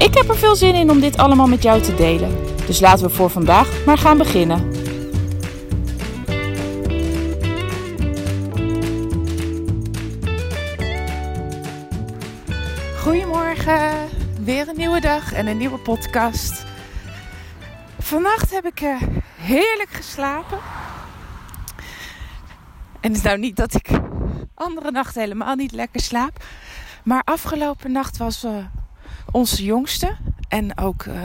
Ik heb er veel zin in om dit allemaal met jou te delen. Dus laten we voor vandaag maar gaan beginnen. Goedemorgen, weer een nieuwe dag en een nieuwe podcast. Vannacht heb ik heerlijk geslapen. En het is nou niet dat ik andere nachten helemaal niet lekker slaap. Maar afgelopen nacht was uh, onze jongste en ook, uh,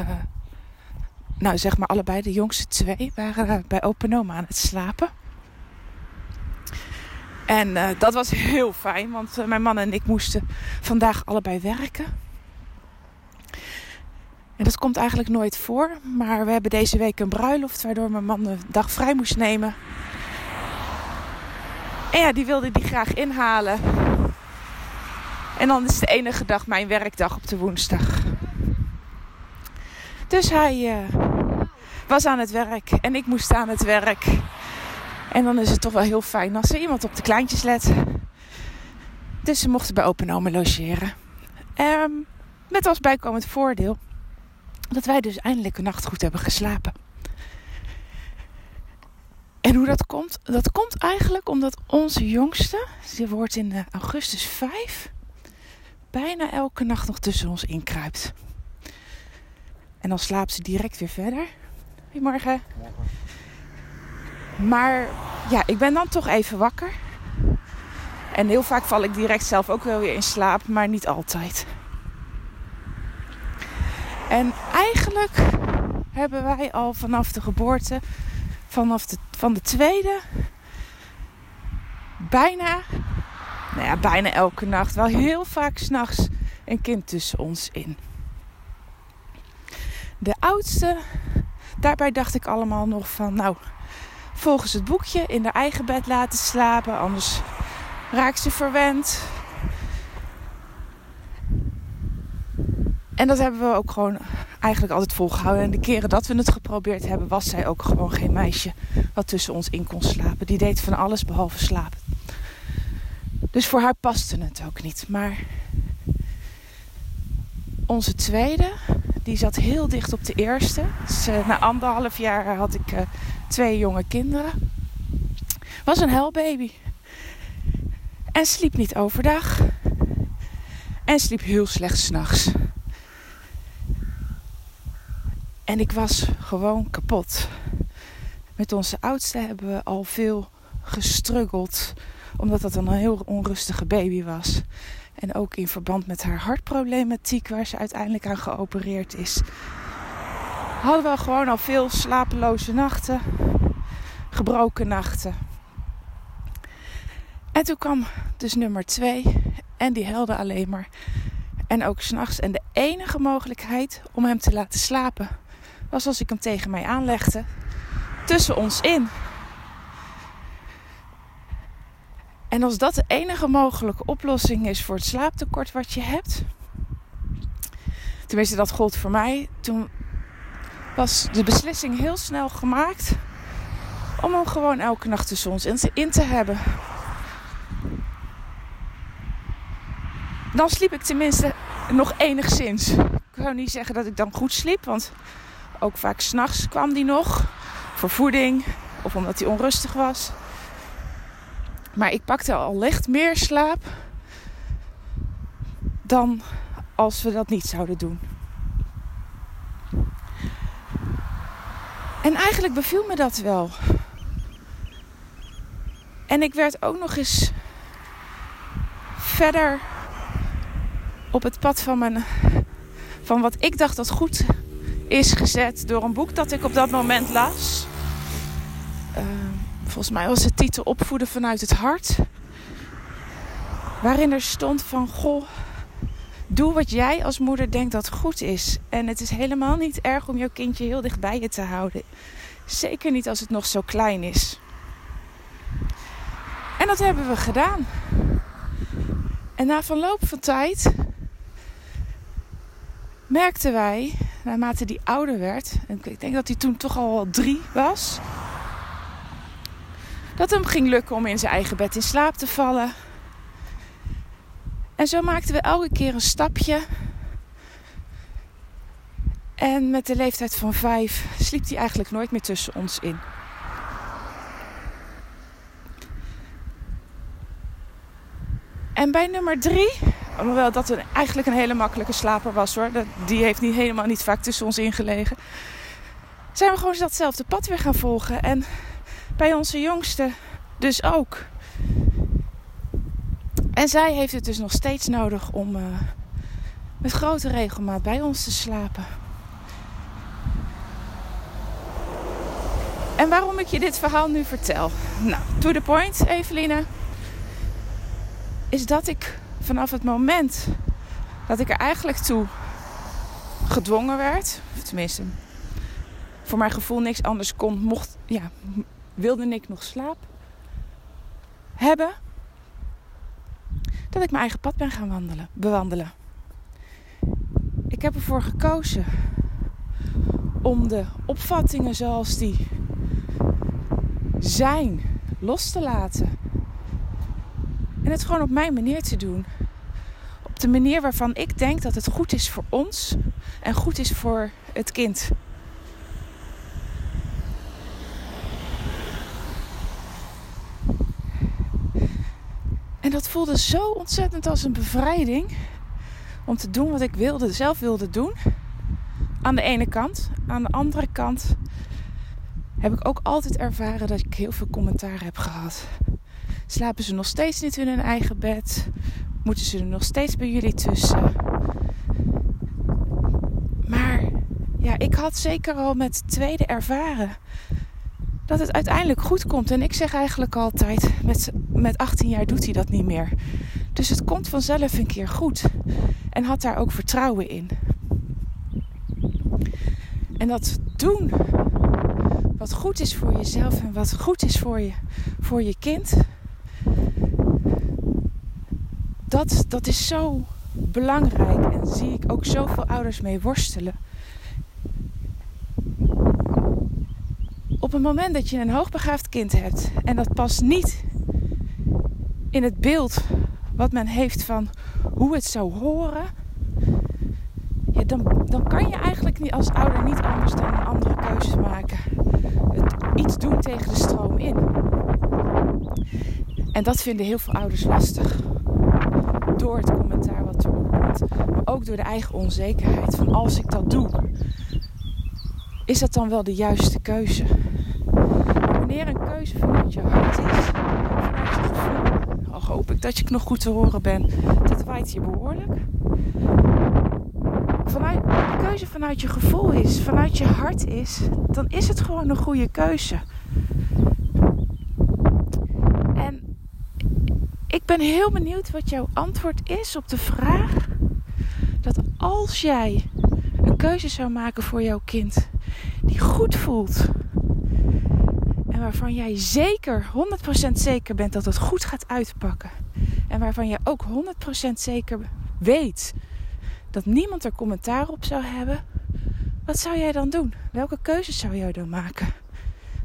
nou zeg maar allebei de jongste twee, waren bij open aan het slapen. En uh, dat was heel fijn, want mijn man en ik moesten vandaag allebei werken. En dat komt eigenlijk nooit voor. Maar we hebben deze week een bruiloft waardoor mijn man de dag vrij moest nemen. En ja, die wilde die graag inhalen. En dan is de enige dag mijn werkdag op de woensdag. Dus hij uh, was aan het werk en ik moest aan het werk. En dan is het toch wel heel fijn als er iemand op de kleintjes let. Dus ze mochten bij Open logeren. Um, met als bijkomend voordeel dat wij dus eindelijk een nacht goed hebben geslapen. En hoe dat komt? Dat komt eigenlijk omdat onze jongste, ze wordt in eh, augustus 5, bijna elke nacht nog tussen ons inkruipt. En dan slaapt ze direct weer verder. Goedemorgen. Maar ja, ik ben dan toch even wakker. En heel vaak val ik direct zelf ook wel weer in slaap, maar niet altijd. En eigenlijk hebben wij al vanaf de geboorte, vanaf de, van de tweede, bijna, nou ja, bijna elke nacht, wel heel vaak s'nachts een kind tussen ons in. De oudste, daarbij dacht ik allemaal nog van, nou, volgens het boekje in haar eigen bed laten slapen, anders raakt ze verwend. En dat hebben we ook gewoon eigenlijk altijd volgehouden. En de keren dat we het geprobeerd hebben, was zij ook gewoon geen meisje wat tussen ons in kon slapen. Die deed van alles behalve slapen. Dus voor haar paste het ook niet. Maar onze tweede, die zat heel dicht op de eerste. Dus, uh, na anderhalf jaar had ik uh, twee jonge kinderen. Was een helbaby. En sliep niet overdag. En sliep heel slecht s'nachts. En ik was gewoon kapot. Met onze oudste hebben we al veel gestruggeld. Omdat dat een heel onrustige baby was. En ook in verband met haar hartproblematiek, waar ze uiteindelijk aan geopereerd is. Hadden we gewoon al veel slapeloze nachten. Gebroken nachten. En toen kwam dus nummer twee. En die helde alleen maar. En ook s'nachts. En de enige mogelijkheid om hem te laten slapen was als ik hem tegen mij aanlegde. Tussen ons in. En als dat de enige mogelijke oplossing is voor het slaaptekort wat je hebt. Tenminste, dat gold voor mij. Toen was de beslissing heel snel gemaakt om hem gewoon elke nacht tussen ons in te hebben. Dan sliep ik tenminste nog enigszins. Ik zou niet zeggen dat ik dan goed sliep, want ook vaak s'nachts kwam die nog. Voor voeding of omdat hij onrustig was. Maar ik pakte al licht meer slaap dan als we dat niet zouden doen. En eigenlijk beviel me dat wel. En ik werd ook nog eens verder op het pad van, mijn, van wat ik dacht dat goed is gezet door een boek dat ik op dat moment las. Uh, volgens mij was de titel Opvoeden vanuit het hart. Waarin er stond van, goh, Doe wat jij als moeder denkt dat goed is. En het is helemaal niet erg om jouw kindje heel dicht bij je te houden. Zeker niet als het nog zo klein is. En dat hebben we gedaan. En na verloop van tijd merkten wij, naarmate die ouder werd, en ik denk dat hij toen toch al drie was, dat hem ging lukken om in zijn eigen bed in slaap te vallen. En zo maakten we elke keer een stapje. En met de leeftijd van vijf sliep hij eigenlijk nooit meer tussen ons in. En bij nummer drie, hoewel dat een, eigenlijk een hele makkelijke slaper was hoor, die heeft niet, helemaal niet vaak tussen ons ingelegen, zijn we gewoon datzelfde pad weer gaan volgen. En bij onze jongste dus ook. En zij heeft het dus nog steeds nodig om uh, met grote regelmaat bij ons te slapen. En waarom ik je dit verhaal nu vertel? Nou, to the point, Eveline. Is dat ik vanaf het moment dat ik er eigenlijk toe gedwongen werd, of tenminste voor mijn gevoel niks anders kon, mocht, ja, wilde ik nog slaap hebben, dat ik mijn eigen pad ben gaan wandelen, bewandelen. Ik heb ervoor gekozen om de opvattingen zoals die zijn los te laten. En het gewoon op mijn manier te doen. Op de manier waarvan ik denk dat het goed is voor ons en goed is voor het kind. En dat voelde zo ontzettend als een bevrijding om te doen wat ik wilde, zelf wilde doen. Aan de ene kant. Aan de andere kant heb ik ook altijd ervaren dat ik heel veel commentaar heb gehad. Slapen ze nog steeds niet in hun eigen bed? Moeten ze er nog steeds bij jullie tussen? Maar ja, ik had zeker al met tweede ervaren dat het uiteindelijk goed komt. En ik zeg eigenlijk altijd, met, met 18 jaar doet hij dat niet meer. Dus het komt vanzelf een keer goed. En had daar ook vertrouwen in. En dat doen wat goed is voor jezelf en wat goed is voor je, voor je kind. Dat, dat is zo belangrijk en zie ik ook zoveel ouders mee worstelen. Op het moment dat je een hoogbegaafd kind hebt en dat past niet in het beeld wat men heeft van hoe het zou horen, dan, dan kan je eigenlijk niet als ouder niet anders dan een andere keuze maken. Het, iets doen tegen de stroom in. En dat vinden heel veel ouders lastig. Door het commentaar wat er komt, maar ook door de eigen onzekerheid van als ik dat doe, is dat dan wel de juiste keuze? wanneer een keuze vanuit je hart is, vanuit je gevoel, al hoop ik dat je nog goed te horen bent, dat waait je behoorlijk. Vanuit, de keuze vanuit je gevoel is, vanuit je hart is, dan is het gewoon een goede keuze. En ik ben heel benieuwd wat jouw antwoord is op de vraag dat als jij een keuze zou maken voor jouw kind die goed voelt, en waarvan jij zeker, 100% zeker bent dat het goed gaat uitpakken. En waarvan je ook 100% zeker weet dat niemand er commentaar op zou hebben. Wat zou jij dan doen? Welke keuzes zou jij dan maken?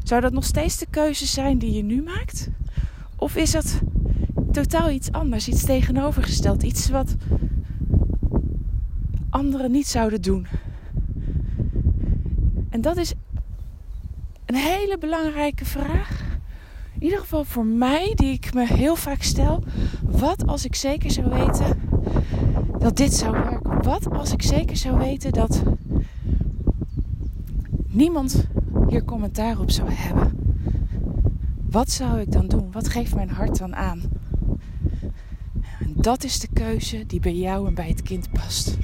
Zou dat nog steeds de keuze zijn die je nu maakt? Of is dat totaal iets anders, iets tegenovergesteld, iets wat anderen niet zouden doen? En dat is een hele belangrijke vraag. In ieder geval voor mij, die ik me heel vaak stel. Wat als ik zeker zou weten dat dit zou werken? Wat als ik zeker zou weten dat niemand hier commentaar op zou hebben? Wat zou ik dan doen? Wat geeft mijn hart dan aan? En dat is de keuze die bij jou en bij het kind past.